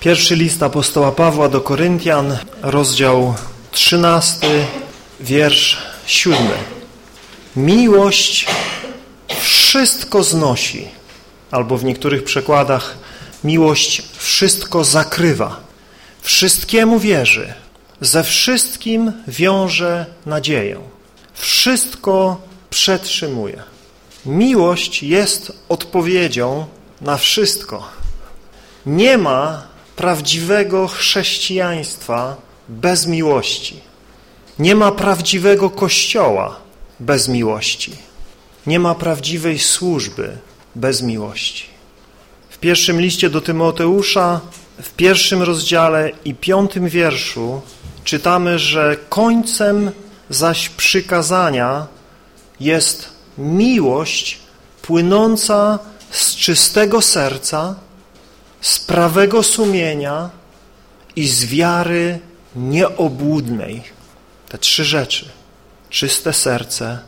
Pierwszy list apostoła Pawła do Koryntian, rozdział 13, wiersz 7. Miłość wszystko znosi, albo w niektórych przekładach miłość wszystko zakrywa, wszystkiemu wierzy, ze wszystkim wiąże nadzieję, wszystko przetrzymuje. Miłość jest odpowiedzią na wszystko. Nie ma prawdziwego chrześcijaństwa bez miłości. Nie ma prawdziwego kościoła bez miłości. Nie ma prawdziwej służby bez miłości. W pierwszym liście do Tymoteusza, w pierwszym rozdziale i piątym wierszu czytamy, że końcem zaś przykazania jest miłość płynąca z czystego serca, z prawego sumienia i z wiary nieobłudnej. Te trzy rzeczy. Czyste serce,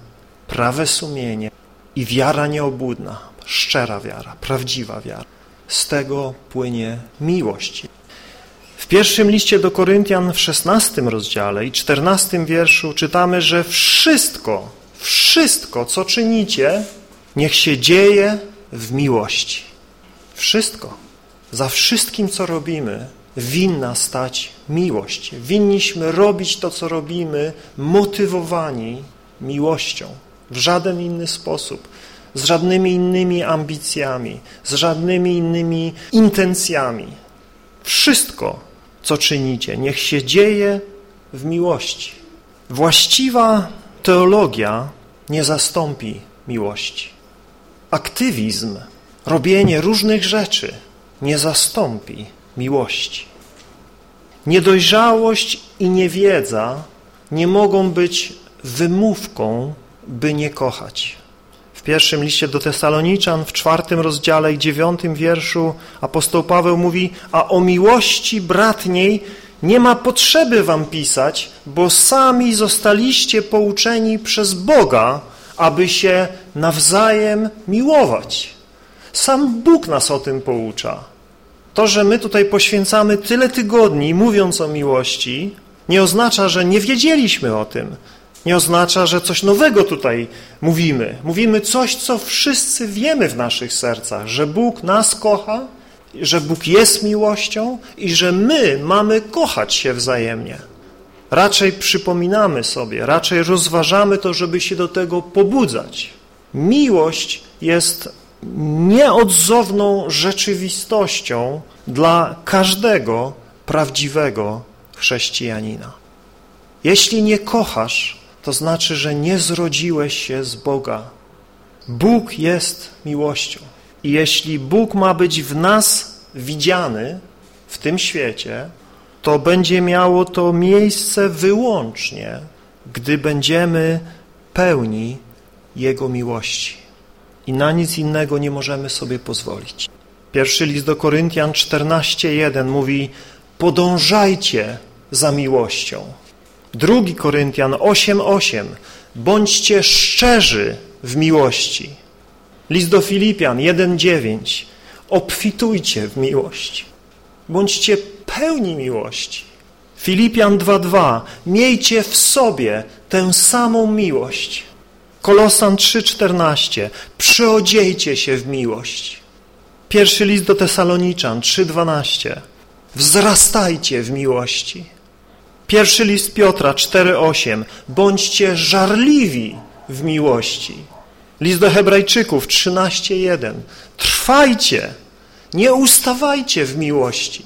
prawe sumienie i wiara nieobłudna, szczera wiara, prawdziwa wiara. Z tego płynie miłość. W pierwszym liście do Koryntian w szesnastym rozdziale i czternastym wierszu czytamy, że wszystko, wszystko, co czynicie, niech się dzieje w miłości. Wszystko. Za wszystkim, co robimy, winna stać miłość. Winniśmy robić to, co robimy, motywowani miłością. W żaden inny sposób. Z żadnymi innymi ambicjami, z żadnymi innymi intencjami. Wszystko, co czynicie, niech się dzieje w miłości. Właściwa teologia nie zastąpi miłości. Aktywizm, robienie różnych rzeczy nie zastąpi miłości. Niedojrzałość i niewiedza nie mogą być wymówką, by nie kochać. W pierwszym liście do Tesaloniczan, w czwartym rozdziale i dziewiątym wierszu apostoł Paweł mówi, a o miłości bratniej nie ma potrzeby wam pisać, bo sami zostaliście pouczeni przez Boga, aby się nawzajem miłować. Sam Bóg nas o tym poucza. To, że my tutaj poświęcamy tyle tygodni mówiąc o miłości, nie oznacza, że nie wiedzieliśmy o tym. Nie oznacza, że coś nowego tutaj mówimy. Mówimy coś, co wszyscy wiemy w naszych sercach, że Bóg nas kocha, że Bóg jest miłością i że my mamy kochać się wzajemnie. Raczej przypominamy sobie, raczej rozważamy to, żeby się do tego pobudzać. Miłość jest nieodzowną rzeczywistością dla każdego prawdziwego chrześcijanina. Jeśli nie kochasz, to znaczy, że nie zrodziłeś się z Boga. Bóg jest miłością. I jeśli Bóg ma być w nas widziany w tym świecie, to będzie miało to miejsce wyłącznie, gdy będziemy pełni Jego miłości i na nic innego nie możemy sobie pozwolić. Pierwszy list do Koryntian 14:1 mówi: Podążajcie za miłością. Drugi Koryntian 8:8 Bądźcie szczerzy w miłości. List do Filipian 1:9 Obfitujcie w miłości. Bądźcie pełni miłości. Filipian 2:2 Miejcie w sobie tę samą miłość. Kolosan 3,14. Przyodziejcie się w miłość. Pierwszy list do Tesaloniczan 3,12. Wzrastajcie w miłości. Pierwszy list Piotra 4,8. Bądźcie żarliwi w miłości. List do Hebrajczyków 13,1. Trwajcie, nie ustawajcie w miłości.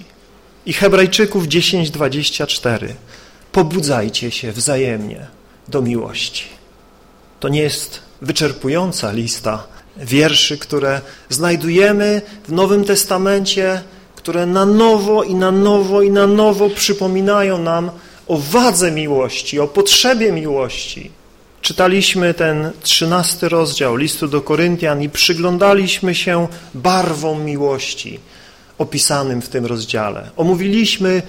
I Hebrajczyków 10,24. Pobudzajcie się wzajemnie do miłości. To nie jest wyczerpująca lista wierszy, które znajdujemy w Nowym Testamencie, które na nowo i na nowo i na nowo przypominają nam o wadze miłości, o potrzebie miłości. Czytaliśmy ten trzynasty rozdział listu do Koryntian i przyglądaliśmy się barwom miłości opisanym w tym rozdziale. Omówiliśmy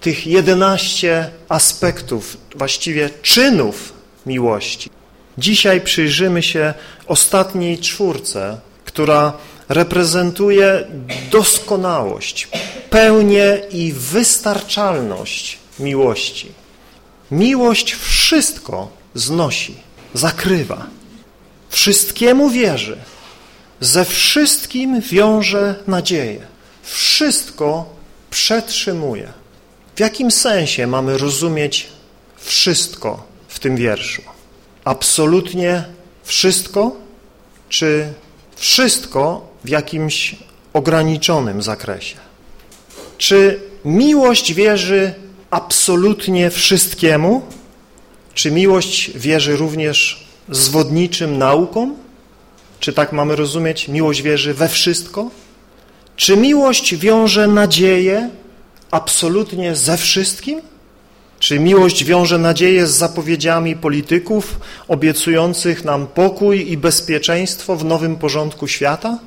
tych jedenaście aspektów, właściwie czynów miłości. Dzisiaj przyjrzymy się ostatniej czwórce, która reprezentuje doskonałość, pełnię i wystarczalność miłości. Miłość wszystko znosi, zakrywa, wszystkiemu wierzy, ze wszystkim wiąże nadzieję, wszystko przetrzymuje. W jakim sensie mamy rozumieć wszystko w tym wierszu? Absolutnie wszystko, czy wszystko w jakimś ograniczonym zakresie? Czy miłość wierzy absolutnie wszystkiemu? Czy miłość wierzy również zwodniczym naukom? Czy tak mamy rozumieć? Miłość wierzy we wszystko? Czy miłość wiąże nadzieję absolutnie ze wszystkim? Czy miłość wiąże nadzieję z zapowiedziami polityków obiecujących nam pokój i bezpieczeństwo w nowym porządku świata?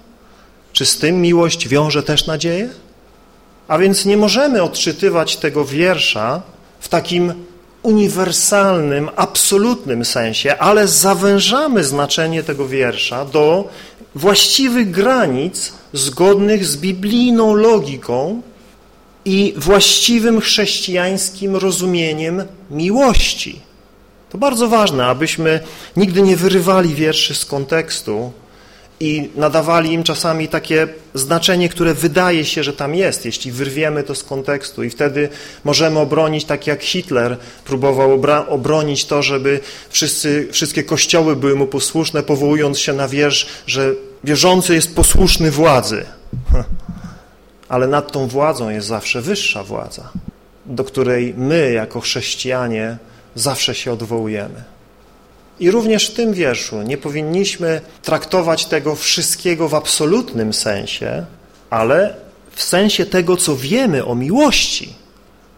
Czy z tym miłość wiąże też nadzieję? A więc nie możemy odczytywać tego wiersza w takim uniwersalnym, absolutnym sensie, ale zawężamy znaczenie tego wiersza do właściwych granic zgodnych z biblijną logiką i właściwym chrześcijańskim rozumieniem miłości. To bardzo ważne, abyśmy nigdy nie wyrywali wierszy z kontekstu, i nadawali im czasami takie znaczenie, które wydaje się, że tam jest, jeśli wyrwiemy to z kontekstu i wtedy możemy obronić, tak jak Hitler próbował obronić to, żeby wszyscy, wszystkie kościoły były mu posłuszne, powołując się na wiersz, że wierzący jest posłuszny władzy. Ale nad tą władzą jest zawsze wyższa władza, do której my jako chrześcijanie zawsze się odwołujemy. I również w tym wierszu nie powinniśmy traktować tego wszystkiego w absolutnym sensie, ale w sensie tego, co wiemy o miłości.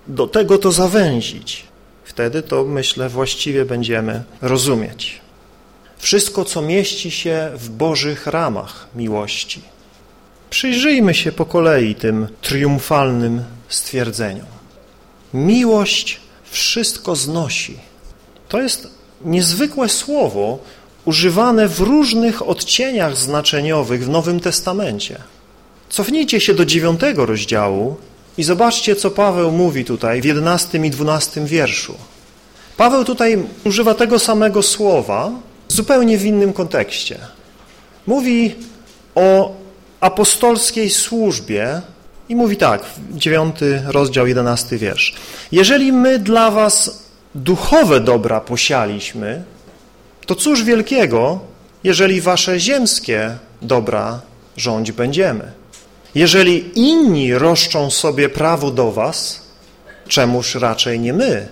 Do tego to zawęzić. Wtedy to, myślę, właściwie będziemy rozumieć. Wszystko, co mieści się w Bożych ramach miłości. Przyjrzyjmy się po kolei tym triumfalnym stwierdzeniom. Miłość wszystko znosi. To jest niezwykłe słowo używane w różnych odcieniach znaczeniowych w Nowym Testamencie. Cofnijcie się do dziewiątego rozdziału i zobaczcie, co Paweł mówi tutaj w jedenastym i dwunastym wierszu. Paweł tutaj używa tego samego słowa zupełnie w innym kontekście. Mówi o apostolskiej służbie i mówi tak, dziewiąty rozdział, jedenasty wiersz. Jeżeli my dla was duchowe dobra posialiśmy, to cóż wielkiego, jeżeli wasze ziemskie dobra rządź będziemy. Jeżeli inni roszczą sobie prawo do was, czemuż raczej nie my?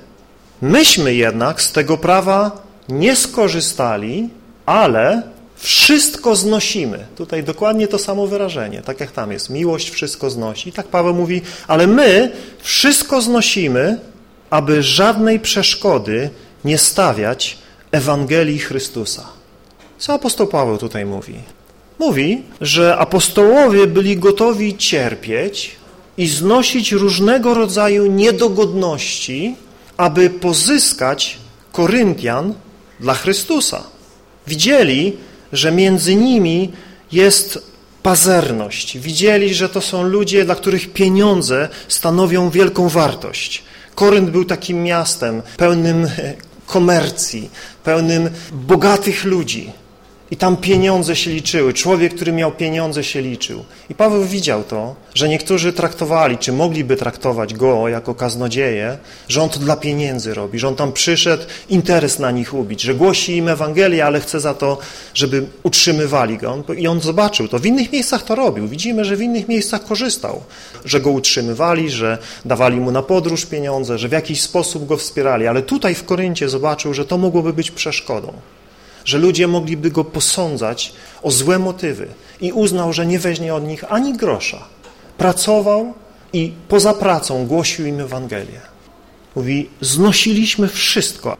Myśmy jednak z tego prawa nie skorzystali, ale wszystko znosimy. Tutaj dokładnie to samo wyrażenie, tak jak tam jest. Miłość wszystko znosi. Tak Paweł mówi, ale my wszystko znosimy, aby żadnej przeszkody nie stawiać Ewangelii Chrystusa. Co apostoł Paweł tutaj mówi? Mówi, że apostołowie byli gotowi cierpieć i znosić różnego rodzaju niedogodności, aby pozyskać Koryntian dla Chrystusa. Widzieli, że między nimi jest pazerność. Widzieli, że to są ludzie, dla których pieniądze stanowią wielką wartość. Korynt był takim miastem pełnym komercji, pełnym bogatych ludzi. I tam pieniądze się liczyły. Człowiek, który miał pieniądze się liczył. I Paweł widział to, że niektórzy traktowali, czy mogliby traktować go jako kaznodzieję, że on to dla pieniędzy robi, że on tam przyszedł interes na nich ubić, że głosi im Ewangelię, ale chce za to, żeby utrzymywali go. I on zobaczył to. W innych miejscach to robił. Widzimy, że w innych miejscach korzystał, że go utrzymywali, że dawali mu na podróż pieniądze, że w jakiś sposób go wspierali. Ale tutaj w Koryncie zobaczył, że to mogłoby być przeszkodą że ludzie mogliby go posądzać o złe motywy i uznał, że nie weźmie od nich ani grosza. Pracował i poza pracą głosił im Ewangelię. Mówi, znosiliśmy wszystko.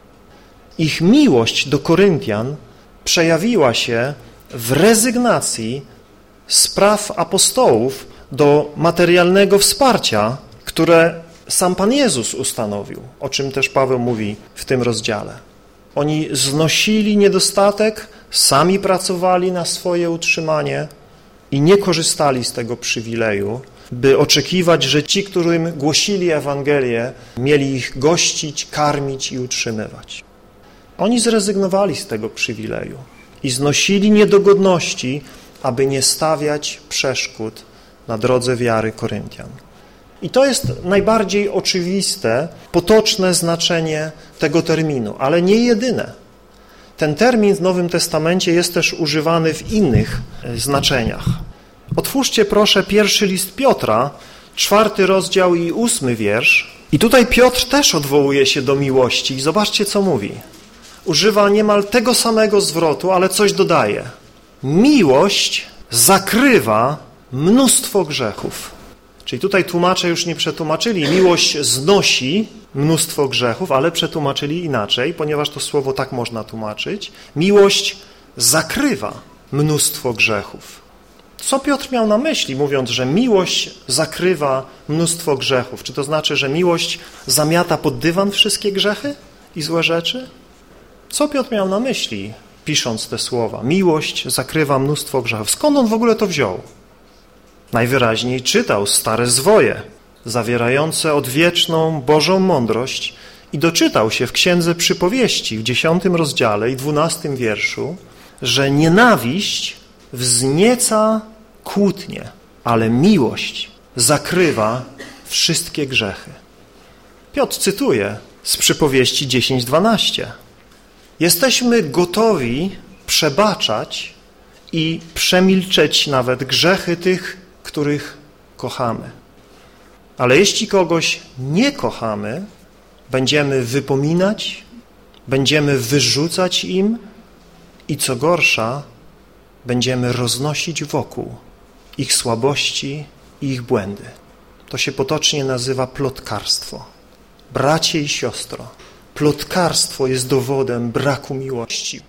Ich miłość do Koryntian przejawiła się w rezygnacji z praw apostołów do materialnego wsparcia, które sam Pan Jezus ustanowił, o czym też Paweł mówi w tym rozdziale. Oni znosili niedostatek, sami pracowali na swoje utrzymanie i nie korzystali z tego przywileju, by oczekiwać, że ci, którym głosili Ewangelię, mieli ich gościć, karmić i utrzymywać. Oni zrezygnowali z tego przywileju i znosili niedogodności, aby nie stawiać przeszkód na drodze wiary Koryntian. I to jest najbardziej oczywiste, potoczne znaczenie tego terminu, ale nie jedyne. Ten termin w Nowym Testamencie jest też używany w innych e, znaczeniach. Otwórzcie proszę pierwszy list Piotra, czwarty rozdział i ósmy wiersz. I tutaj Piotr też odwołuje się do miłości i zobaczcie, co mówi. Używa niemal tego samego zwrotu, ale coś dodaje. Miłość zakrywa mnóstwo grzechów. Czyli tutaj tłumacze już nie przetłumaczyli. Miłość znosi mnóstwo grzechów, ale przetłumaczyli inaczej, ponieważ to słowo tak można tłumaczyć. Miłość zakrywa mnóstwo grzechów. Co Piotr miał na myśli, mówiąc, że miłość zakrywa mnóstwo grzechów? Czy to znaczy, że miłość zamiata pod dywan wszystkie grzechy i złe rzeczy? Co Piotr miał na myśli, pisząc te słowa? Miłość zakrywa mnóstwo grzechów. Skąd on w ogóle to wziął? Najwyraźniej czytał stare zwoje, zawierające odwieczną Bożą mądrość i doczytał się w Księdze Przypowieści w dziesiątym rozdziale i dwunastym wierszu, że nienawiść wznieca kłótnie, ale miłość zakrywa wszystkie grzechy. Piotr cytuje z przypowieści 10:12. Jesteśmy gotowi przebaczać i przemilczeć nawet grzechy tych, których kochamy. Ale jeśli kogoś nie kochamy, będziemy wypominać, będziemy wyrzucać im i co gorsza, będziemy roznosić wokół ich słabości i ich błędy. To się potocznie nazywa plotkarstwo. Bracie i siostro, plotkarstwo jest dowodem braku miłości.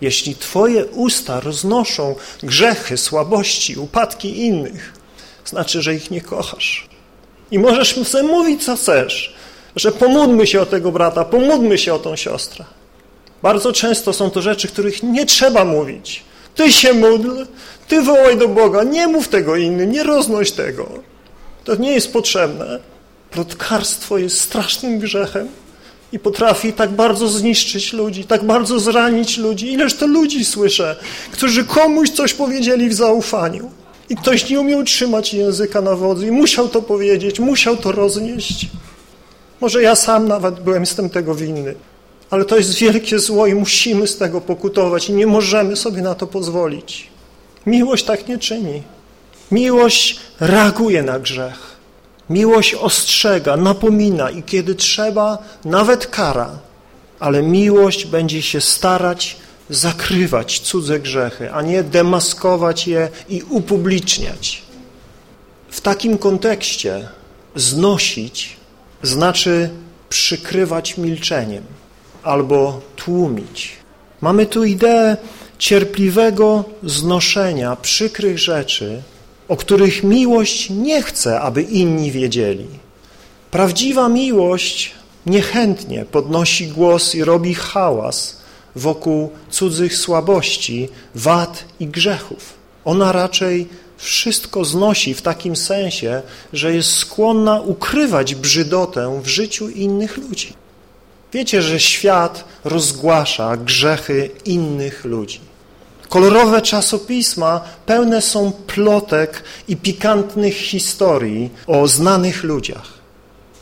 Jeśli Twoje usta roznoszą grzechy, słabości, upadki innych, znaczy, że ich nie kochasz. I możesz mu sobie mówić, co chcesz, że pomódlmy się o tego brata, pomódlmy się o tą siostrę. Bardzo często są to rzeczy, których nie trzeba mówić. Ty się módl, ty wołaj do Boga, nie mów tego innym, nie roznoś tego. To nie jest potrzebne. Plotkarstwo jest strasznym grzechem i potrafi tak bardzo zniszczyć ludzi, tak bardzo zranić ludzi. Ileż to ludzi słyszę, którzy komuś coś powiedzieli w zaufaniu i ktoś nie umiał trzymać języka na wodzy i musiał to powiedzieć, musiał to roznieść. Może ja sam nawet byłem z tym tego winny. Ale to jest wielkie zło i musimy z tego pokutować i nie możemy sobie na to pozwolić. Miłość tak nie czyni. Miłość reaguje na grzech. Miłość ostrzega, napomina i kiedy trzeba, nawet kara. Ale miłość będzie się starać zakrywać cudze grzechy, a nie demaskować je i upubliczniać. W takim kontekście znosić znaczy przykrywać milczeniem albo tłumić. Mamy tu ideę cierpliwego znoszenia przykrych rzeczy, o których miłość nie chce, aby inni wiedzieli. Prawdziwa miłość niechętnie podnosi głos i robi hałas wokół cudzych słabości, wad i grzechów. Ona raczej wszystko znosi w takim sensie, że jest skłonna ukrywać brzydotę w życiu innych ludzi. Wiecie, że świat rozgłasza grzechy innych ludzi. Kolorowe czasopisma pełne są plotek i pikantnych historii o znanych ludziach.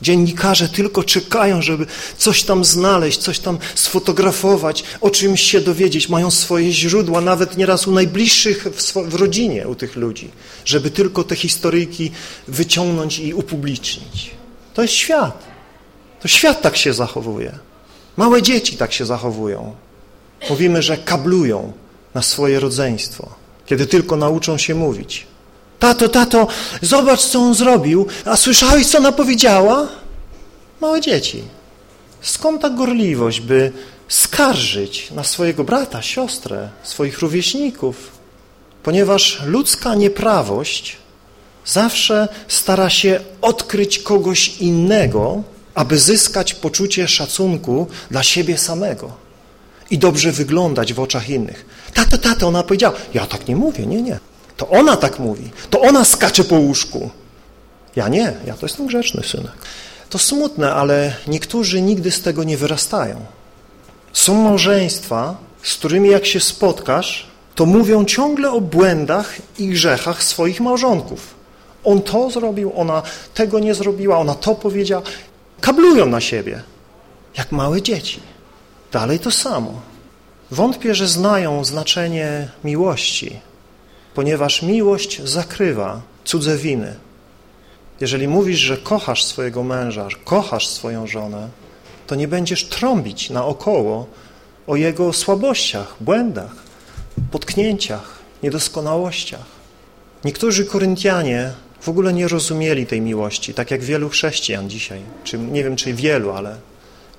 Dziennikarze tylko czekają, żeby coś tam znaleźć, coś tam sfotografować, o czymś się dowiedzieć. Mają swoje źródła, nawet nieraz u najbliższych w, rodzinie u tych ludzi, żeby tylko te historyjki wyciągnąć i upublicznić. To jest świat. To świat tak się zachowuje. Małe dzieci tak się zachowują. Mówimy, że kablują na swoje rodzeństwo, kiedy tylko nauczą się mówić. Tato, tato, zobacz, co on zrobił, a słyszałeś, co ona powiedziała? Małe dzieci. Skąd ta gorliwość, by skarżyć na swojego brata, siostrę, swoich rówieśników? Ponieważ ludzka nieprawość zawsze stara się odkryć kogoś innego, aby zyskać poczucie szacunku dla siebie samego i dobrze wyglądać w oczach innych. Tato, tato, ona powiedziała, ja tak nie mówię, nie, nie. To ona tak mówi, to ona skacze po łóżku. Ja nie, ja to jestem grzeczny synek. To smutne, ale niektórzy nigdy z tego nie wyrastają. Są małżeństwa, z którymi jak się spotkasz, to mówią ciągle o błędach i grzechach swoich małżonków. On to zrobił, ona tego nie zrobiła, ona to powiedziała. Kablują na siebie, jak małe dzieci. Dalej to samo. Wątpię, że znają znaczenie miłości, ponieważ miłość zakrywa cudze winy. Jeżeli mówisz, że kochasz swojego męża, kochasz swoją żonę, to nie będziesz trąbić naokoło o jego słabościach, błędach, potknięciach, niedoskonałościach. Niektórzy Koryntianie w ogóle nie rozumieli tej miłości, tak jak wielu chrześcijan dzisiaj, czy nie wiem, czy wielu, ale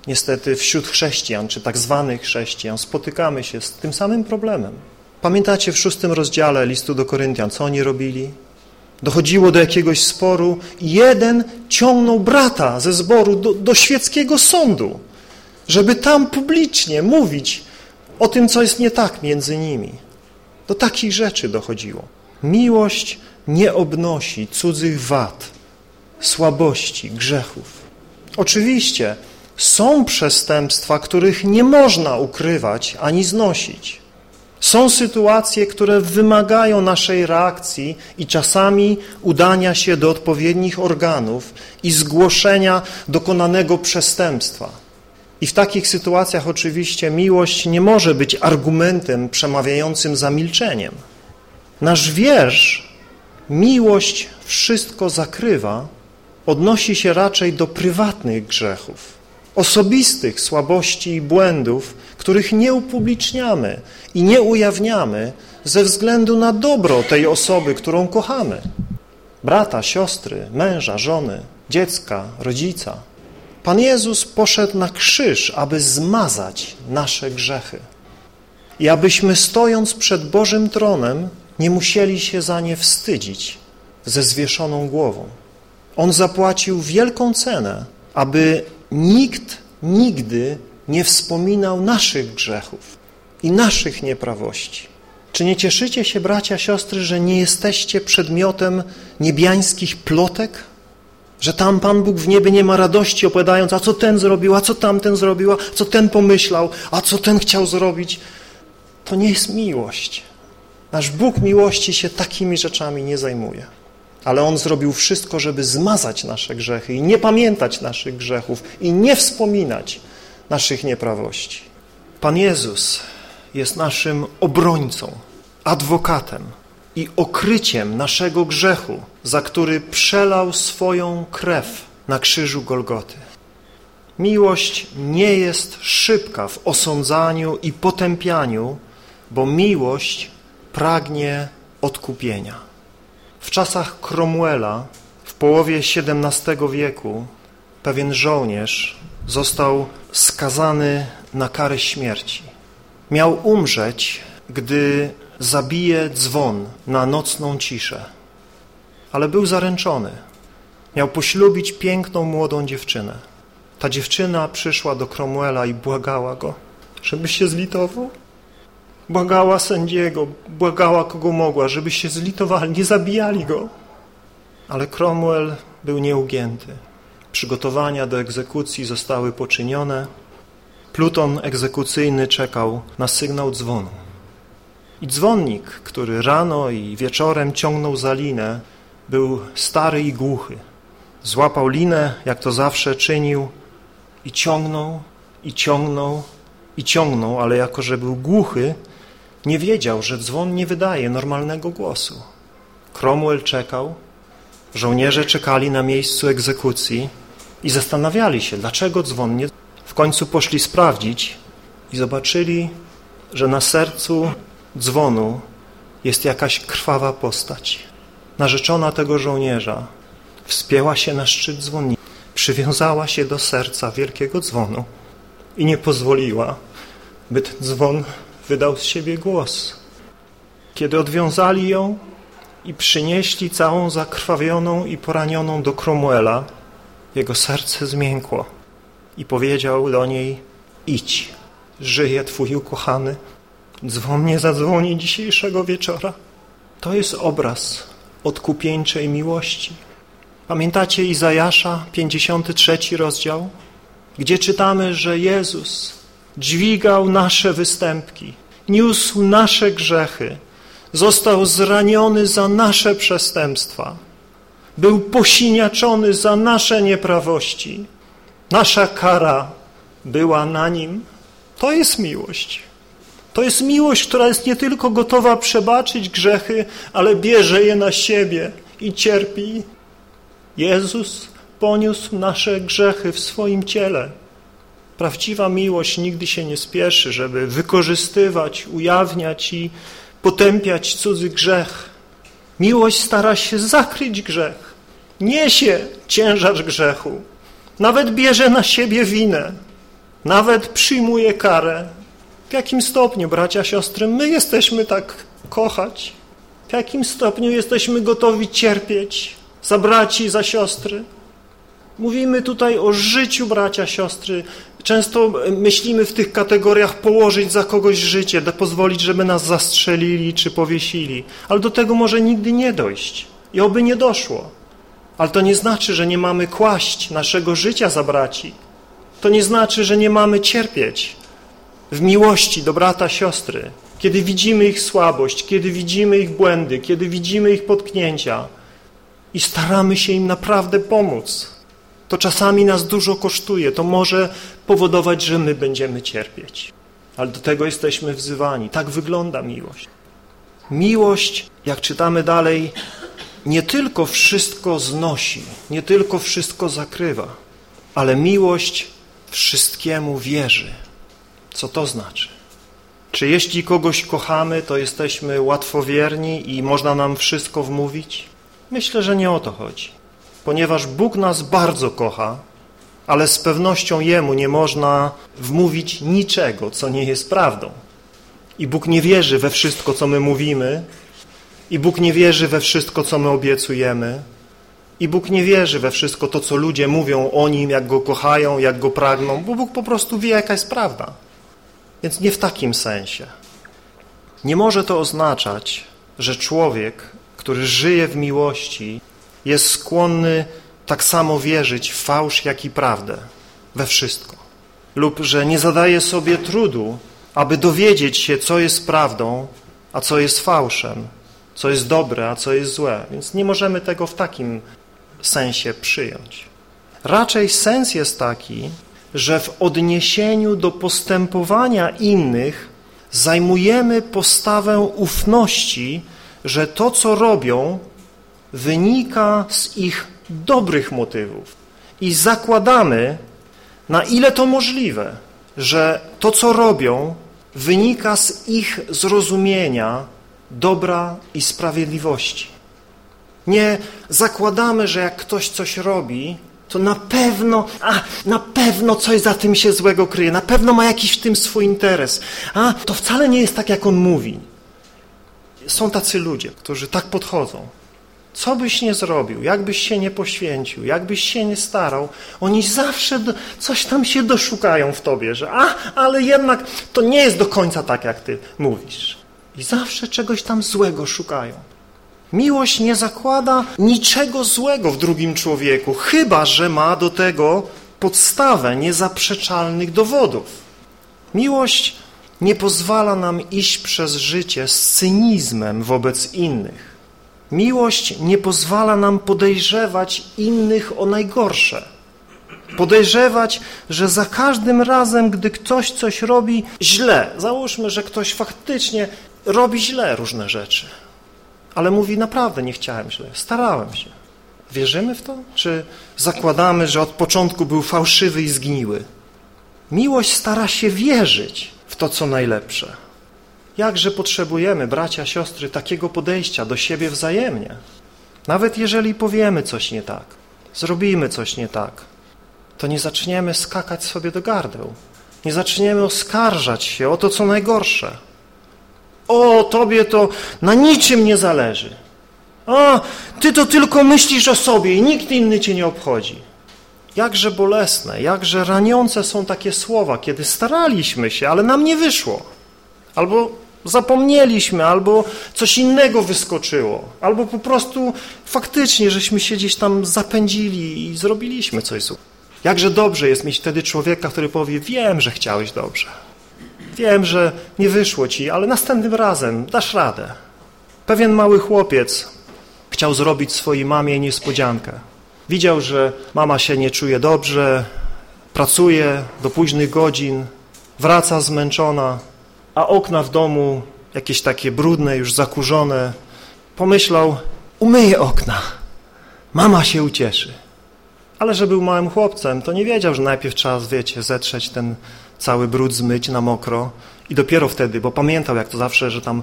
niestety wśród chrześcijan, czy tak zwanych chrześcijan, spotykamy się z tym samym problemem. Pamiętacie w szóstym rozdziale listu do Koryntian, co oni robili? Dochodziło do jakiegoś sporu i jeden ciągnął brata ze zboru do, do świeckiego sądu, żeby tam publicznie mówić o tym, co jest nie tak między nimi. Do takich rzeczy dochodziło. Miłość nie obnosi cudzych wad, słabości, grzechów. Oczywiście są przestępstwa, których nie można ukrywać ani znosić. Są sytuacje, które wymagają naszej reakcji i czasami udania się do odpowiednich organów i zgłoszenia dokonanego przestępstwa. I w takich sytuacjach oczywiście miłość nie może być argumentem przemawiającym za milczeniem. Nasz wiersz, miłość wszystko zakrywa, odnosi się raczej do prywatnych grzechów, osobistych słabości i błędów, których nie upubliczniamy i nie ujawniamy ze względu na dobro tej osoby, którą kochamy. Brata, siostry, męża, żony, dziecka, rodzica. Pan Jezus poszedł na krzyż, aby zmazać nasze grzechy. I abyśmy stojąc przed Bożym tronem nie musieli się za nie wstydzić ze zwieszoną głową. On zapłacił wielką cenę, aby nikt nigdy nie wspominał naszych grzechów i naszych nieprawości. Czy nie cieszycie się, bracia, siostry, że nie jesteście przedmiotem niebiańskich plotek? Że tam Pan Bóg w niebie nie ma radości opowiadając, a co ten zrobił, a co tamten zrobił, a co ten pomyślał, a co ten chciał zrobić. To nie jest miłość. Nasz Bóg miłości się takimi rzeczami nie zajmuje. Ale On zrobił wszystko, żeby zmazać nasze grzechy i nie pamiętać naszych grzechów i nie wspominać naszych nieprawości. Pan Jezus jest naszym obrońcą, adwokatem i okryciem naszego grzechu, za który przelał swoją krew na krzyżu Golgoty. Miłość nie jest szybka w osądzaniu i potępianiu, bo miłość pragnie odkupienia. W czasach Cromwella w połowie XVII wieku pewien żołnierz został skazany na karę śmierci. Miał umrzeć, gdy zabije dzwon na nocną ciszę, ale był zaręczony. Miał poślubić piękną, młodą dziewczynę. Ta dziewczyna przyszła do Cromwella i błagała go, żeby się zlitował. Błagała sędziego, błagała kogo mogła, żeby się zlitowali, nie zabijali go. Ale Cromwell był nieugięty. Przygotowania do egzekucji zostały poczynione. Pluton egzekucyjny czekał na sygnał dzwonu. I dzwonnik, który rano i wieczorem ciągnął za linę, był stary i głuchy. Złapał linę, jak to zawsze czynił, i ciągnął, i ciągnął, i ciągnął, ale jako, że był głuchy, nie wiedział, że dzwon nie wydaje normalnego głosu. Cromwell czekał, żołnierze czekali na miejscu egzekucji i zastanawiali się, dlaczego dzwon nie... W końcu poszli sprawdzić i zobaczyli, że na sercu dzwonu jest jakaś krwawa postać. Narzeczona tego żołnierza wspięła się na szczyt dzwonnicy, przywiązała się do serca wielkiego dzwonu i nie pozwoliła, by ten dzwon wydał z siebie głos. Kiedy odwiązali ją i przynieśli całą zakrwawioną i poranioną do Cromwella, jego serce zmiękło i powiedział do niej, idź, żyje twój ukochany, dzwon nie zadzwoni dzisiejszego wieczora. To jest obraz odkupieńczej miłości. Pamiętacie Izajasza, 53 rozdział, gdzie czytamy, że Jezus dźwigał nasze występki, niósł nasze grzechy, został zraniony za nasze przestępstwa, był posiniaczony za nasze nieprawości. Nasza kara była na nim. To jest miłość. To jest miłość, która jest nie tylko gotowa przebaczyć grzechy, ale bierze je na siebie i cierpi. Jezus poniósł nasze grzechy w swoim ciele. Prawdziwa miłość nigdy się nie spieszy, żeby wykorzystywać, ujawniać i potępiać cudzy grzech. Miłość stara się zakryć grzech, niesie ciężar grzechu, nawet bierze na siebie winę, nawet przyjmuje karę. W jakim stopniu, bracia, siostry, my jesteśmy tak kochać? W jakim stopniu jesteśmy gotowi cierpieć za braci, za siostry? Mówimy tutaj o życiu bracia, siostry. Często myślimy w tych kategoriach położyć za kogoś życie, pozwolić, żeby nas zastrzelili czy powiesili. Ale do tego może nigdy nie dojść. I oby nie doszło. Ale to nie znaczy, że nie mamy kłaść naszego życia za braci. To nie znaczy, że nie mamy cierpieć w miłości do brata, siostry. Kiedy widzimy ich słabość, kiedy widzimy ich błędy, kiedy widzimy ich potknięcia i staramy się im naprawdę pomóc to czasami nas dużo kosztuje, to może powodować, że my będziemy cierpieć. Ale do tego jesteśmy wzywani. Tak wygląda miłość. Miłość, jak czytamy dalej, nie tylko wszystko znosi, nie tylko wszystko zakrywa, ale miłość wszystkiemu wierzy. Co to znaczy? Czy jeśli kogoś kochamy, to jesteśmy łatwowierni i można nam wszystko wmówić? Myślę, że nie o to chodzi ponieważ Bóg nas bardzo kocha, ale z pewnością Jemu nie można wmówić niczego, co nie jest prawdą. I Bóg nie wierzy we wszystko, co my mówimy, i Bóg nie wierzy we wszystko, co my obiecujemy, i Bóg nie wierzy we wszystko to, co ludzie mówią o Nim, jak Go kochają, jak Go pragną, bo Bóg po prostu wie, jaka jest prawda. Więc nie w takim sensie. Nie może to oznaczać, że człowiek, który żyje w miłości, jest skłonny tak samo wierzyć w fałsz, jak i prawdę, we wszystko. Lub że nie zadaje sobie trudu, aby dowiedzieć się, co jest prawdą, a co jest fałszem, co jest dobre, a co jest złe. Więc nie możemy tego w takim sensie przyjąć. Raczej sens jest taki, że w odniesieniu do postępowania innych zajmujemy postawę ufności, że to, co robią, wynika z ich dobrych motywów. I zakładamy, na ile to możliwe, że to, co robią, wynika z ich zrozumienia dobra i sprawiedliwości. Nie zakładamy, że jak ktoś coś robi, to na pewno, a na pewno coś za tym się złego kryje, na pewno ma jakiś w tym swój interes. A to wcale nie jest tak, jak on mówi. Są tacy ludzie, którzy tak podchodzą. Co byś nie zrobił, jakbyś się nie poświęcił, jakbyś się nie starał, oni zawsze do, coś tam się doszukają w tobie, że a, ale jednak to nie jest do końca tak, jak ty mówisz. I zawsze czegoś tam złego szukają. Miłość nie zakłada niczego złego w drugim człowieku, chyba że ma do tego podstawę niezaprzeczalnych dowodów. Miłość nie pozwala nam iść przez życie z cynizmem wobec innych Miłość nie pozwala nam podejrzewać innych o najgorsze. Podejrzewać, że za każdym razem, gdy ktoś coś robi źle, załóżmy, że ktoś faktycznie robi źle różne rzeczy, ale mówi naprawdę nie chciałem źle, starałem się. Wierzymy w to? Czy zakładamy, że od początku był fałszywy i zgniły? Miłość stara się wierzyć w to, co najlepsze. Jakże potrzebujemy, bracia, siostry, takiego podejścia do siebie wzajemnie. Nawet jeżeli powiemy coś nie tak, zrobimy coś nie tak, to nie zaczniemy skakać sobie do gardeł. Nie zaczniemy oskarżać się o to, co najgorsze. O, tobie to na niczym nie zależy. A, ty to tylko myślisz o sobie i nikt inny cię nie obchodzi. Jakże bolesne, jakże raniące są takie słowa, kiedy staraliśmy się, ale nam nie wyszło. Albo zapomnieliśmy, albo coś innego wyskoczyło, albo po prostu faktycznie, żeśmy się gdzieś tam zapędzili i zrobiliśmy coś złego. Jakże dobrze jest mieć wtedy człowieka, który powie, wiem, że chciałeś dobrze. Wiem, że nie wyszło ci, ale następnym razem dasz radę. Pewien mały chłopiec chciał zrobić swojej mamie niespodziankę. Widział, że mama się nie czuje dobrze, pracuje do późnych godzin, wraca zmęczona, a okna w domu jakieś takie brudne, już zakurzone. Pomyślał, umyję okna, mama się ucieszy. Ale że był małym chłopcem, to nie wiedział, że najpierw trzeba, wiecie, zetrzeć ten cały brud, zmyć na mokro i dopiero wtedy, bo pamiętał jak to zawsze, że tam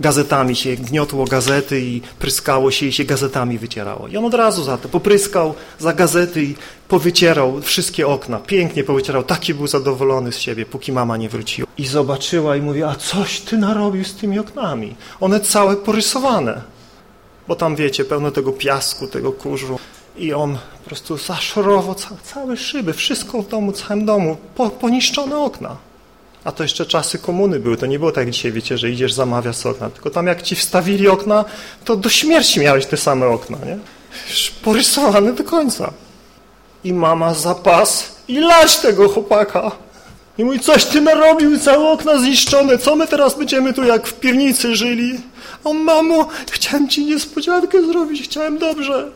gazetami się gniotło gazety i pryskało się i się gazetami wycierało. I on od razu za to popryskał za gazety i powycierał wszystkie okna. Pięknie powycierał, taki był zadowolony z siebie, póki mama nie wróciła. I zobaczyła i mówi, a coś ty narobił z tymi oknami. One całe porysowane. Bo tam, wiecie, pełno tego piasku, tego kurzu. I on po prostu zaszorował całe, całe szyby, wszystko w domu, całym domu, po, poniszczone okna. A to jeszcze czasy komuny były, to nie było tak dzisiaj, wiecie, że idziesz, zamawiasz okna, tylko tam jak ci wstawili okna, to do śmierci miałeś te same okna, nie? Już porysowane do końca. I mama zapas i lać tego chłopaka. I mówi, coś ty narobił, całe okna zniszczone, co my teraz będziemy tu jak w piwnicy żyli? O mamo, chciałem ci niespodziankę zrobić, chciałem dobrze.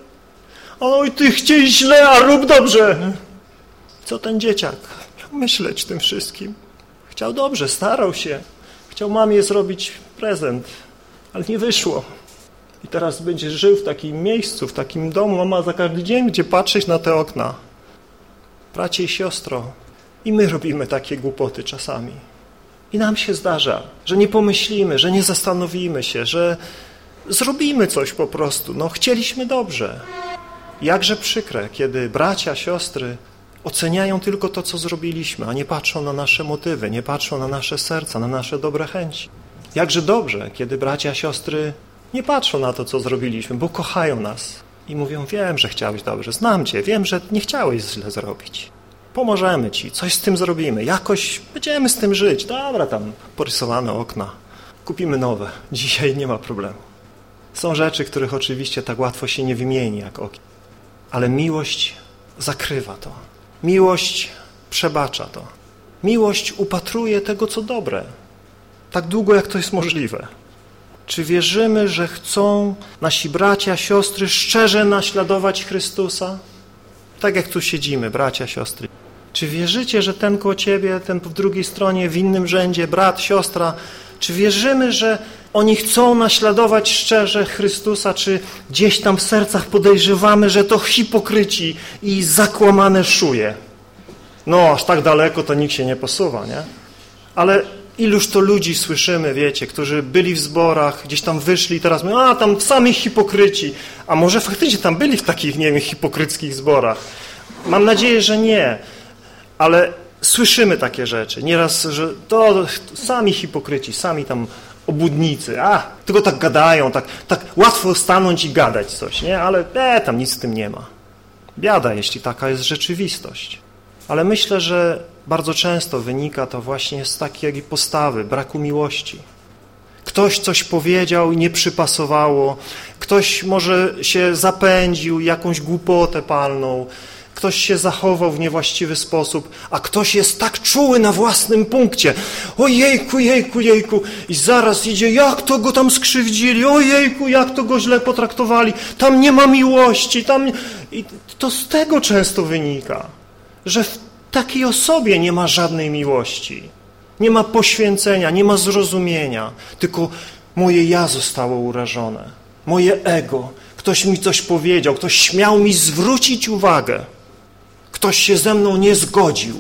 Oj, ty chciej źle, a rób dobrze. Co ten dzieciak myśleć tym wszystkim? Chciał dobrze, starał się. Chciał mamie zrobić prezent, ale nie wyszło. I teraz będzie żył w takim miejscu, w takim domu, mama za każdy dzień będzie patrzeć na te okna. Bracie i siostro, i my robimy takie głupoty czasami. I nam się zdarza, że nie pomyślimy, że nie zastanowimy się, że zrobimy coś po prostu. No, chcieliśmy dobrze. Jakże przykre, kiedy bracia, siostry oceniają tylko to, co zrobiliśmy, a nie patrzą na nasze motywy, nie patrzą na nasze serca, na nasze dobre chęci. Jakże dobrze, kiedy bracia, siostry nie patrzą na to, co zrobiliśmy, bo kochają nas i mówią, wiem, że chciałeś dobrze, znam Cię, wiem, że nie chciałeś źle zrobić. Pomożemy Ci, coś z tym zrobimy, jakoś będziemy z tym żyć. Dobra, tam porysowane okna, kupimy nowe, dzisiaj nie ma problemu. Są rzeczy, których oczywiście tak łatwo się nie wymieni jak okna, ale miłość zakrywa to. Miłość przebacza to. Miłość upatruje tego, co dobre, tak długo, jak to jest możliwe. Czy wierzymy, że chcą nasi bracia, siostry szczerze naśladować Chrystusa? Tak jak tu siedzimy, bracia, siostry. Czy wierzycie, że ten koło ciebie, ten po drugiej stronie, w innym rzędzie, brat, siostra, czy wierzymy, że oni chcą naśladować szczerze Chrystusa, czy gdzieś tam w sercach podejrzewamy, że to hipokryci i zakłamane szuje? No, aż tak daleko to nikt się nie posuwa, nie? Ale iluż to ludzi słyszymy, wiecie, którzy byli w zborach, gdzieś tam wyszli teraz mówią, a tam sami hipokryci. A może faktycznie tam byli w takich, nie wiem, hipokryckich zborach? Mam nadzieję, że nie. Ale słyszymy takie rzeczy. Nieraz, że to sami hipokryci, sami tam obłudnicy, a, tylko tak gadają, tak, tak łatwo stanąć i gadać coś, nie? Ale e, tam nic z tym nie ma. Biada, jeśli taka jest rzeczywistość. Ale myślę, że bardzo często wynika to właśnie z takiej postawy, braku miłości. Ktoś coś powiedział i nie przypasowało, ktoś może się zapędził, jakąś głupotę palną, ktoś się zachował w niewłaściwy sposób, a ktoś jest tak czuły na własnym punkcie. Ojejku, jejku, jejku. I zaraz idzie, jak to go tam skrzywdzili, ojejku, jak to go źle potraktowali. Tam nie ma miłości, tam... I to z tego często wynika, że w takiej osobie nie ma żadnej miłości. Nie ma poświęcenia, nie ma zrozumienia, tylko moje ja zostało urażone, moje ego. Ktoś mi coś powiedział, ktoś śmiał mi zwrócić uwagę. Ktoś się ze mną nie zgodził.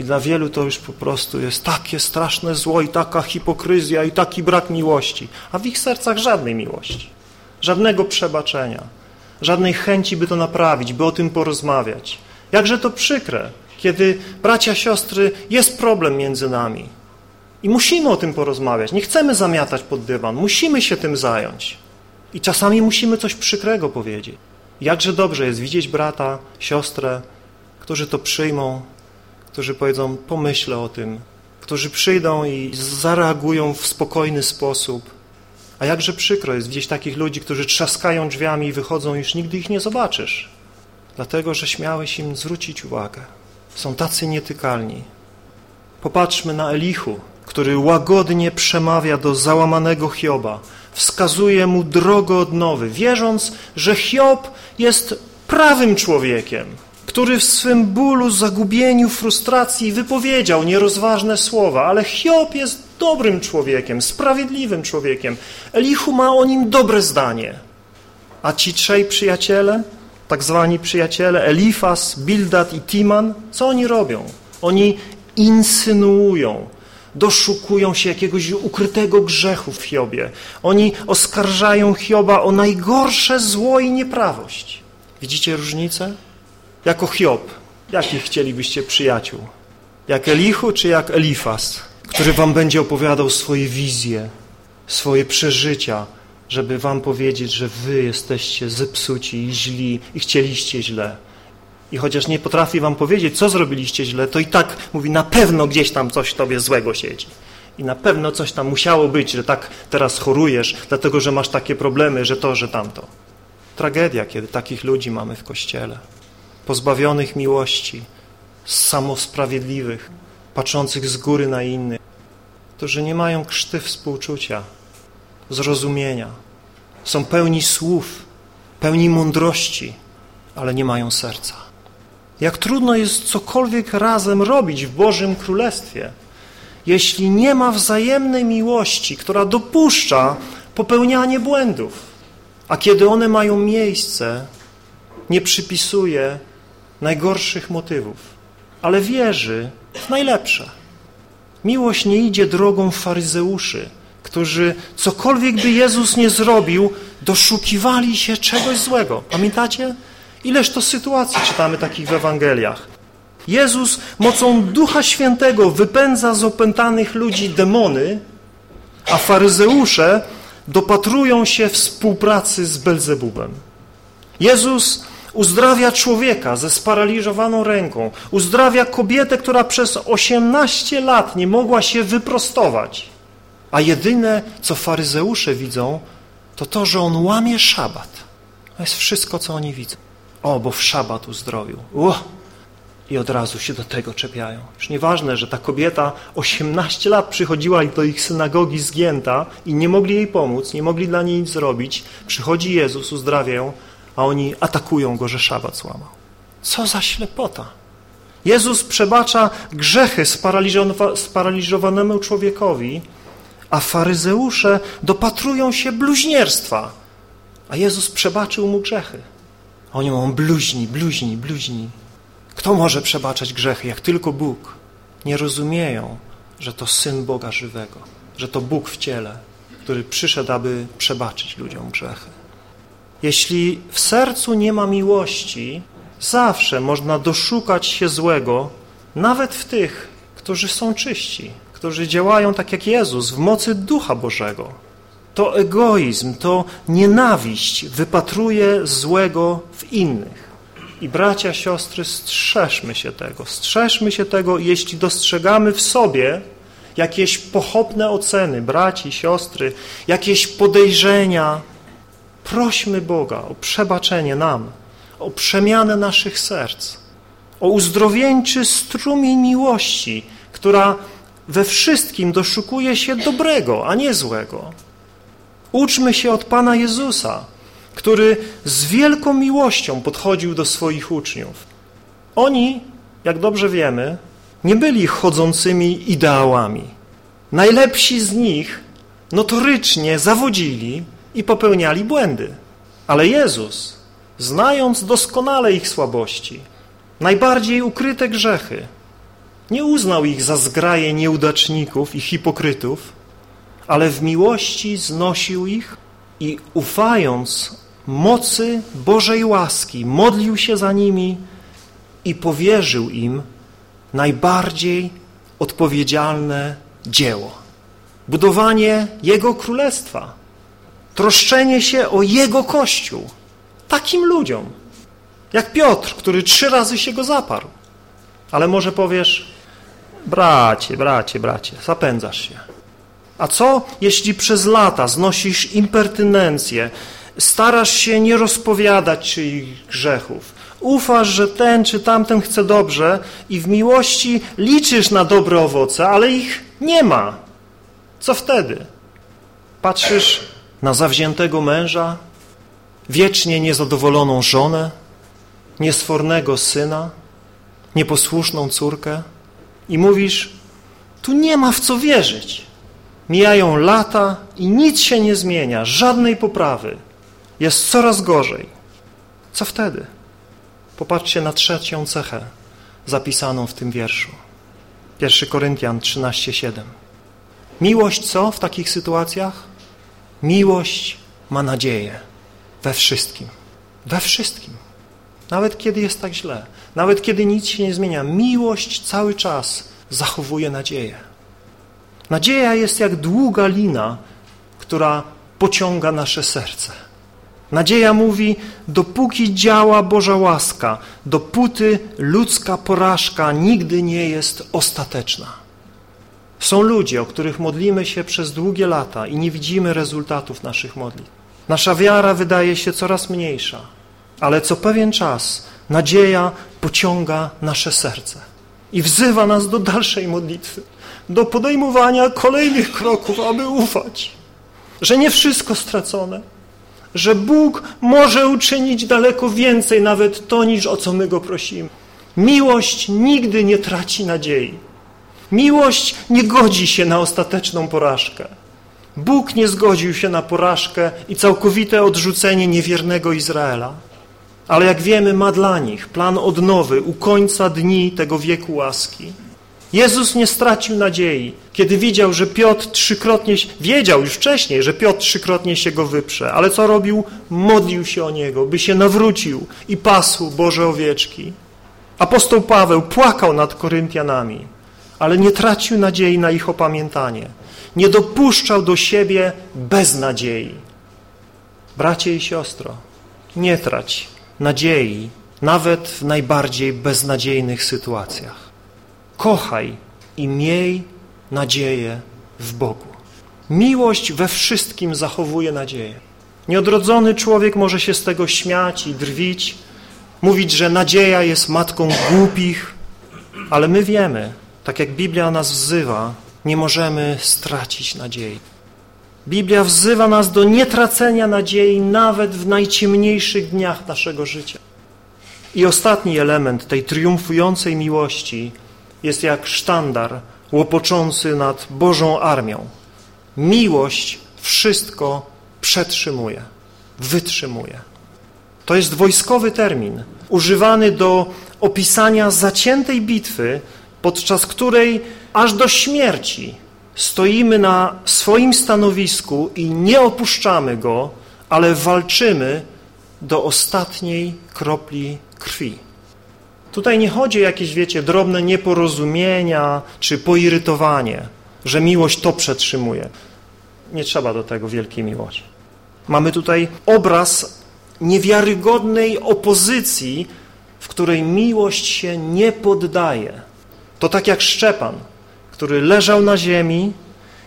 I dla wielu to już po prostu jest takie straszne zło i taka hipokryzja i taki brak miłości. A w ich sercach żadnej miłości, żadnego przebaczenia, żadnej chęci, by to naprawić, by o tym porozmawiać. Jakże to przykre, kiedy bracia, siostry, jest problem między nami. I musimy o tym porozmawiać. Nie chcemy zamiatać pod dywan. Musimy się tym zająć. I czasami musimy coś przykrego powiedzieć. Jakże dobrze jest widzieć brata, siostrę, którzy to przyjmą, którzy powiedzą, pomyślę o tym, którzy przyjdą i zareagują w spokojny sposób. A jakże przykro jest widzieć takich ludzi, którzy trzaskają drzwiami i wychodzą, już nigdy ich nie zobaczysz. Dlatego, że śmiałeś im zwrócić uwagę. Są tacy nietykalni. Popatrzmy na Elichu, który łagodnie przemawia do załamanego Hioba, wskazuje mu drogę odnowy, wierząc, że Hiob jest prawym człowiekiem, który w swym bólu, zagubieniu, frustracji wypowiedział nierozważne słowa, ale Hiob jest dobrym człowiekiem, sprawiedliwym człowiekiem. Elichu ma o nim dobre zdanie. A ci trzej przyjaciele, tak zwani przyjaciele, Elifas, Bildad i Timan, co oni robią? Oni insynuują, doszukują się jakiegoś ukrytego grzechu w Hiobie. Oni oskarżają Hioba o najgorsze zło i nieprawość. Widzicie różnicę? Jako Hiob, jakich chcielibyście przyjaciół? Jak Elichu czy jak Elifas, który wam będzie opowiadał swoje wizje, swoje przeżycia, żeby wam powiedzieć, że wy jesteście zepsuci i źli i chcieliście źle. I chociaż nie potrafi wam powiedzieć, co zrobiliście źle, to i tak mówi, na pewno gdzieś tam coś tobie złego siedzi. I na pewno coś tam musiało być, że tak teraz chorujesz, dlatego że masz takie problemy, że to, że tamto. Tragedia, kiedy takich ludzi mamy w Kościele. Pozbawionych miłości, samosprawiedliwych, patrzących z góry na innych, którzy nie mają krzty współczucia, zrozumienia. Są pełni słów, pełni mądrości, ale nie mają serca. Jak trudno jest cokolwiek razem robić w Bożym Królestwie, jeśli nie ma wzajemnej miłości, która dopuszcza popełnianie błędów. A kiedy one mają miejsce, nie przypisuje najgorszych motywów, ale wierzy w najlepsze. Miłość nie idzie drogą faryzeuszy, którzy cokolwiek by Jezus nie zrobił, doszukiwali się czegoś złego. Pamiętacie? Ileż to sytuacji czytamy takich w Ewangeliach. Jezus mocą Ducha Świętego wypędza z opętanych ludzi demony, a faryzeusze dopatrują się współpracy z Belzebubem. Jezus uzdrawia człowieka ze sparaliżowaną ręką, uzdrawia kobietę, która przez 18 lat nie mogła się wyprostować, a jedyne, co faryzeusze widzą, to to, że on łamie szabat. To jest wszystko, co oni widzą. O, bo w szabat uzdrowił. Ło! I od razu się do tego czepiają. Już nieważne, że ta kobieta 18 lat przychodziła do ich synagogi zgięta i nie mogli jej pomóc, nie mogli dla niej nic zrobić. Przychodzi Jezus, uzdrawia ją, a oni atakują go, że szabat złamał. Co za ślepota! Jezus przebacza grzechy sparaliżowanemu człowiekowi, a faryzeusze dopatrują się bluźnierstwa, a Jezus przebaczył mu grzechy. A oni mówią, bluźni, bluźni, bluźni. Kto może przebaczać grzechy, jak tylko Bóg? Nie rozumieją, że to Syn Boga żywego, że to Bóg w ciele, który przyszedł, aby przebaczyć ludziom grzechy. Jeśli w sercu nie ma miłości, zawsze można doszukać się złego, nawet w tych, którzy są czyści, którzy działają tak jak Jezus, w mocy Ducha Bożego. To egoizm, to nienawiść wypatruje złego w innych. I bracia, siostry, strzeżmy się tego. Strzeżmy się tego, jeśli dostrzegamy w sobie jakieś pochopne oceny braci, siostry, jakieś podejrzenia, Prośmy Boga o przebaczenie nam, o przemianę naszych serc, o uzdrowieńczy strumień miłości, która we wszystkim doszukuje się dobrego, a nie złego. Uczmy się od Pana Jezusa, który z wielką miłością podchodził do swoich uczniów. Oni, jak dobrze wiemy, nie byli chodzącymi ideałami. Najlepsi z nich notorycznie zawodzili, i popełniali błędy. Ale Jezus, znając doskonale ich słabości, najbardziej ukryte grzechy, nie uznał ich za zgraje nieudaczników i hipokrytów, ale w miłości znosił ich i ufając mocy Bożej łaski, modlił się za nimi i powierzył im najbardziej odpowiedzialne dzieło. Budowanie Jego Królestwa, troszczenie się o Jego Kościół. Takim ludziom, jak Piotr, który trzy razy się go zaparł. Ale może powiesz, Bracie, bracie, bracie, zapędzasz się. A co, jeśli przez lata znosisz impertynencję, starasz się nie rozpowiadać czyich grzechów, ufasz, że ten czy tamten chce dobrze i w miłości liczysz na dobre owoce, ale ich nie ma. Co wtedy? Patrzysz na zawziętego męża, wiecznie niezadowoloną żonę, niesfornego syna, nieposłuszną córkę i mówisz, tu nie ma w co wierzyć. Mijają lata i nic się nie zmienia, żadnej poprawy. Jest coraz gorzej. Co wtedy? Popatrzcie na trzecią cechę zapisaną w tym wierszu. 1 Koryntian 13:7. Miłość co w takich sytuacjach? Miłość ma nadzieję we wszystkim. We wszystkim. Nawet kiedy jest tak źle, nawet kiedy nic się nie zmienia, miłość cały czas zachowuje nadzieję. Nadzieja jest jak długa lina, która pociąga nasze serce. Nadzieja mówi, dopóki działa Boża łaska, dopóty ludzka porażka nigdy nie jest ostateczna. Są ludzie, o których modlimy się przez długie lata i nie widzimy rezultatów naszych modlitw. Nasza wiara wydaje się coraz mniejsza, ale co pewien czas nadzieja pociąga nasze serce i wzywa nas do dalszej modlitwy, do podejmowania kolejnych kroków, aby ufać, że nie wszystko stracone, że Bóg może uczynić daleko więcej nawet to, niż o co my Go prosimy. Miłość nigdy nie traci nadziei. Miłość nie godzi się na ostateczną porażkę. Bóg nie zgodził się na porażkę i całkowite odrzucenie niewiernego Izraela. Ale jak wiemy, ma dla nich plan odnowy u końca dni tego wieku łaski. Jezus nie stracił nadziei, kiedy widział, że Piotr trzykrotnie, wiedział już wcześniej, że Piotr trzykrotnie się go wyprze, ale co robił? Modlił się o niego, by się nawrócił i pasł Boże owieczki. Apostoł Paweł płakał nad Koryntianami, ale nie tracił nadziei na ich opamiętanie. Nie dopuszczał do siebie beznadziei. Bracie i siostro, nie trać nadziei, nawet w najbardziej beznadziejnych sytuacjach. Kochaj i miej nadzieję w Bogu. Miłość we wszystkim zachowuje nadzieję. Nieodrodzony człowiek może się z tego śmiać i drwić, mówić, że nadzieja jest matką głupich, ale my wiemy, tak jak Biblia nas wzywa, nie możemy stracić nadziei. Biblia wzywa nas do nietracenia nadziei nawet w najciemniejszych dniach naszego życia. I ostatni element tej triumfującej miłości jest jak sztandar łopoczący nad Bożą armią. Miłość wszystko przetrzymuje, wytrzymuje. To jest wojskowy termin, używany do opisania zaciętej bitwy, podczas której aż do śmierci stoimy na swoim stanowisku i nie opuszczamy go, ale walczymy do ostatniej kropli krwi. Tutaj nie chodzi o jakieś, wiecie, drobne nieporozumienia czy poirytowanie, że miłość to przetrzymuje. Nie trzeba do tego wielkiej miłości. Mamy tutaj obraz niewiarygodnej opozycji, w której miłość się nie poddaje. To tak jak Szczepan, który leżał na ziemi,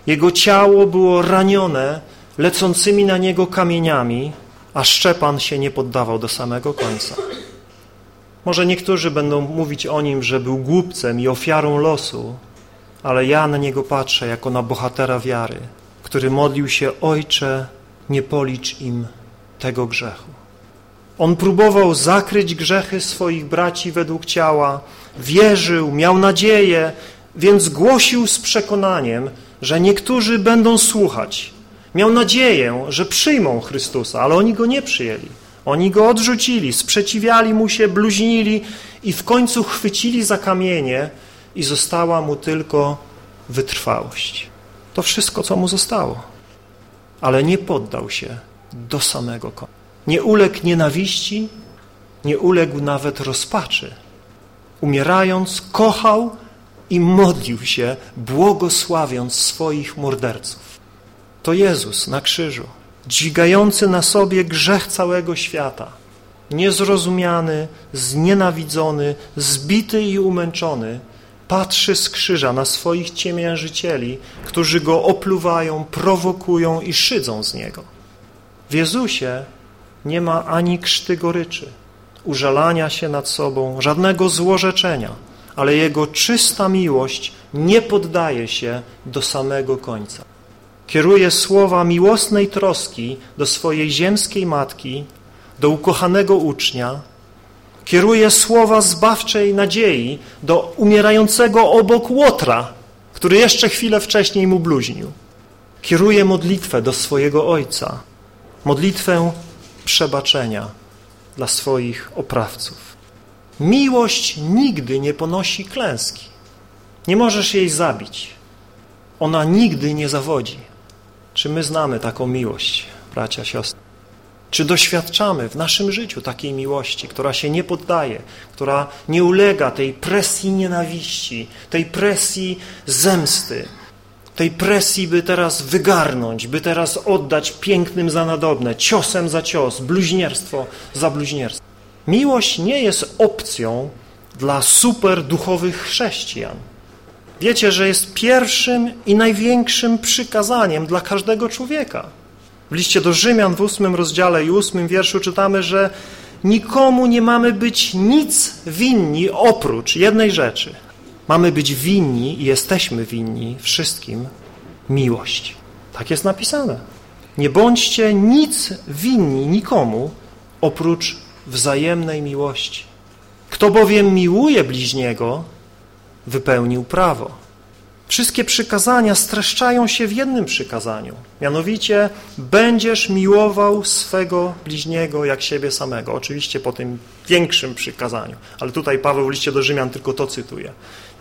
jego ciało było ranione lecącymi na niego kamieniami, a Szczepan się nie poddawał do samego końca. Może niektórzy będą mówić o nim, że był głupcem i ofiarą losu, ale ja na niego patrzę jako na bohatera wiary, który modlił się, Ojcze, nie policz im tego grzechu. On próbował zakryć grzechy swoich braci według ciała, wierzył, miał nadzieję, więc głosił z przekonaniem, że niektórzy będą słuchać. Miał nadzieję, że przyjmą Chrystusa, ale oni go nie przyjęli. Oni go odrzucili, sprzeciwiali mu się, bluźnili i w końcu chwycili za kamienie i została mu tylko wytrwałość. To wszystko, co mu zostało. Ale nie poddał się do samego końca. Nie uległ nienawiści, nie uległ nawet rozpaczy. Umierając, kochał i modlił się, błogosławiąc swoich morderców. To Jezus na krzyżu dźwigający na sobie grzech całego świata, niezrozumiany, znienawidzony, zbity i umęczony, patrzy z krzyża na swoich ciemiężycieli, którzy go opluwają, prowokują i szydzą z niego. W Jezusie nie ma ani krzty goryczy, użalania się nad sobą, żadnego złorzeczenia, ale Jego czysta miłość nie poddaje się do samego końca. Kieruje słowa miłosnej troski do swojej ziemskiej matki, do ukochanego ucznia, kieruje słowa zbawczej nadziei do umierającego obok Łotra, który jeszcze chwilę wcześniej mu bluźnił. Kieruje modlitwę do swojego Ojca, modlitwę przebaczenia dla swoich oprawców. Miłość nigdy nie ponosi klęski. Nie możesz jej zabić. Ona nigdy nie zawodzi. Czy my znamy taką miłość, bracia, siostry? Czy doświadczamy w naszym życiu takiej miłości, która się nie poddaje, która nie ulega tej presji nienawiści, tej presji zemsty, tej presji, by teraz wygarnąć, by teraz oddać pięknym za nadobne, ciosem za cios, bluźnierstwo za bluźnierstwo. Miłość nie jest opcją dla super duchowych chrześcijan. Wiecie, że jest pierwszym i największym przykazaniem dla każdego człowieka. W liście do Rzymian w ósmym rozdziale i ósmym wierszu czytamy, że nikomu nie mamy być nic winni oprócz jednej rzeczy. Mamy być winni i jesteśmy winni wszystkim miłość. Tak jest napisane. Nie bądźcie nic winni nikomu oprócz wzajemnej miłości. Kto bowiem miłuje bliźniego, wypełnił prawo. Wszystkie przykazania streszczają się w jednym przykazaniu. Mianowicie będziesz miłował swego bliźniego jak siebie samego. Oczywiście po tym większym przykazaniu. Ale tutaj Paweł w liście do Rzymian tylko to cytuje.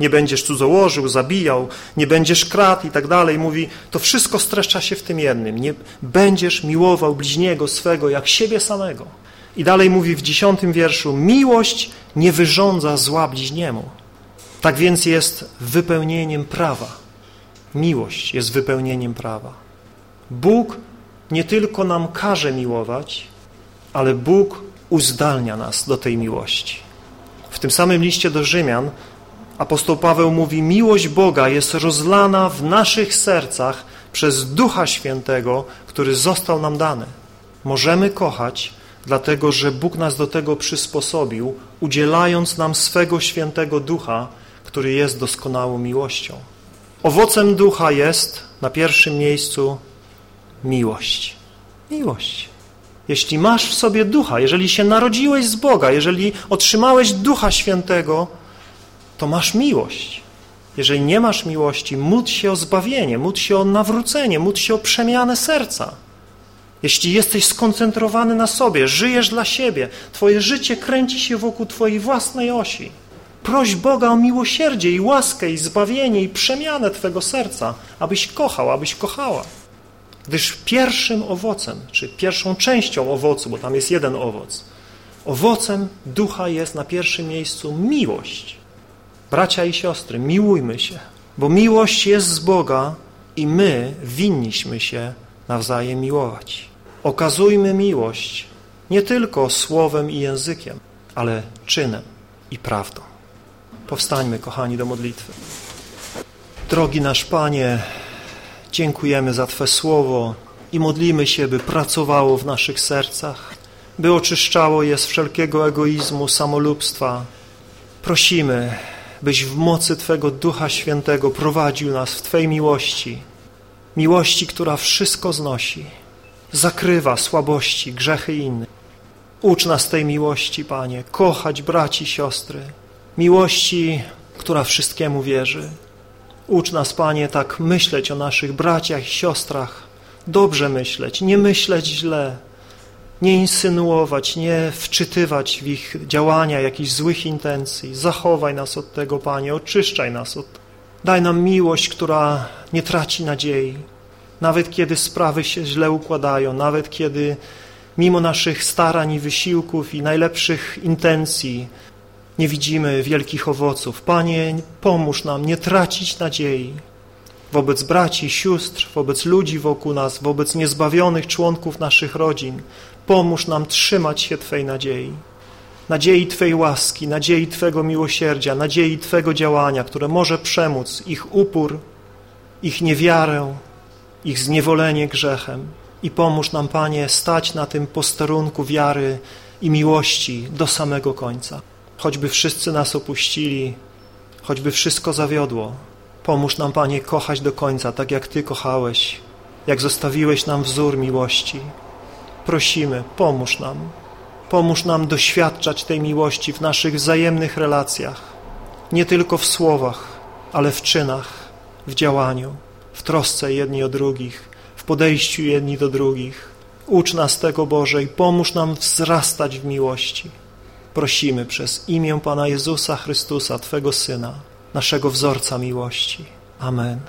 Nie będziesz cudzołożył, zabijał, nie będziesz kradł i tak dalej. Mówi, to wszystko streszcza się w tym jednym. Nie będziesz miłował bliźniego swego jak siebie samego. I dalej mówi w dziesiątym wierszu, miłość nie wyrządza zła bliźniemu. Tak więc jest wypełnieniem prawa. Miłość jest wypełnieniem prawa. Bóg nie tylko nam każe miłować, ale Bóg uzdalnia nas do tej miłości. W tym samym liście do Rzymian apostoł Paweł mówi, miłość Boga jest rozlana w naszych sercach przez Ducha Świętego, który został nam dany. Możemy kochać, dlatego że Bóg nas do tego przysposobił, udzielając nam swego świętego Ducha, który jest doskonałą miłością. Owocem ducha jest na pierwszym miejscu miłość. Miłość. Jeśli masz w sobie ducha, jeżeli się narodziłeś z Boga, jeżeli otrzymałeś ducha świętego, to masz miłość. Jeżeli nie masz miłości, módl się o zbawienie, módl się o nawrócenie, módl się o przemianę serca. Jeśli jesteś skoncentrowany na sobie, żyjesz dla siebie, twoje życie kręci się wokół twojej własnej osi, Proś Boga o miłosierdzie i łaskę i zbawienie i przemianę Twego serca, abyś kochał, abyś kochała. Gdyż pierwszym owocem, czy pierwszą częścią owocu, bo tam jest jeden owoc, owocem ducha jest na pierwszym miejscu miłość. Bracia i siostry, miłujmy się, bo miłość jest z Boga i my winniśmy się nawzajem miłować. Okazujmy miłość nie tylko słowem i językiem, ale czynem i prawdą. Powstańmy, kochani, do modlitwy. Drogi nasz Panie, dziękujemy za Twe słowo i modlimy się, by pracowało w naszych sercach, by oczyszczało je z wszelkiego egoizmu, samolubstwa. Prosimy, byś w mocy Twego Ducha Świętego prowadził nas w Twej miłości, miłości, która wszystko znosi, zakrywa słabości, grzechy innych. Ucz nas tej miłości, Panie, kochać braci, siostry, miłości, która wszystkiemu wierzy. Ucz nas, Panie, tak myśleć o naszych braciach i siostrach, dobrze myśleć, nie myśleć źle, nie insynuować, nie wczytywać w ich działania jakichś złych intencji. Zachowaj nas od tego, Panie, oczyszczaj nas od tego. Daj nam miłość, która nie traci nadziei, nawet kiedy sprawy się źle układają, nawet kiedy mimo naszych starań i wysiłków i najlepszych intencji nie widzimy wielkich owoców. Panie, pomóż nam nie tracić nadziei wobec braci, sióstr, wobec ludzi wokół nas, wobec niezbawionych członków naszych rodzin. Pomóż nam trzymać się Twej nadziei. nadziei Twej łaski, nadziei Twego miłosierdzia, nadziei Twego działania, które może przemóc ich upór, ich niewiarę, ich zniewolenie grzechem. I pomóż nam, Panie, stać na tym posterunku wiary i miłości do samego końca. Choćby wszyscy nas opuścili, choćby wszystko zawiodło, pomóż nam, Panie, kochać do końca, tak jak Ty kochałeś, jak zostawiłeś nam wzór miłości. Prosimy, pomóż nam. Pomóż nam doświadczać tej miłości w naszych wzajemnych relacjach, nie tylko w słowach, ale w czynach, w działaniu, w trosce jedni o drugich, w podejściu jedni do drugich. Ucz nas tego, Boże, i pomóż nam wzrastać w miłości. Prosimy przez imię Pana Jezusa Chrystusa, Twego Syna, naszego wzorca miłości. Amen.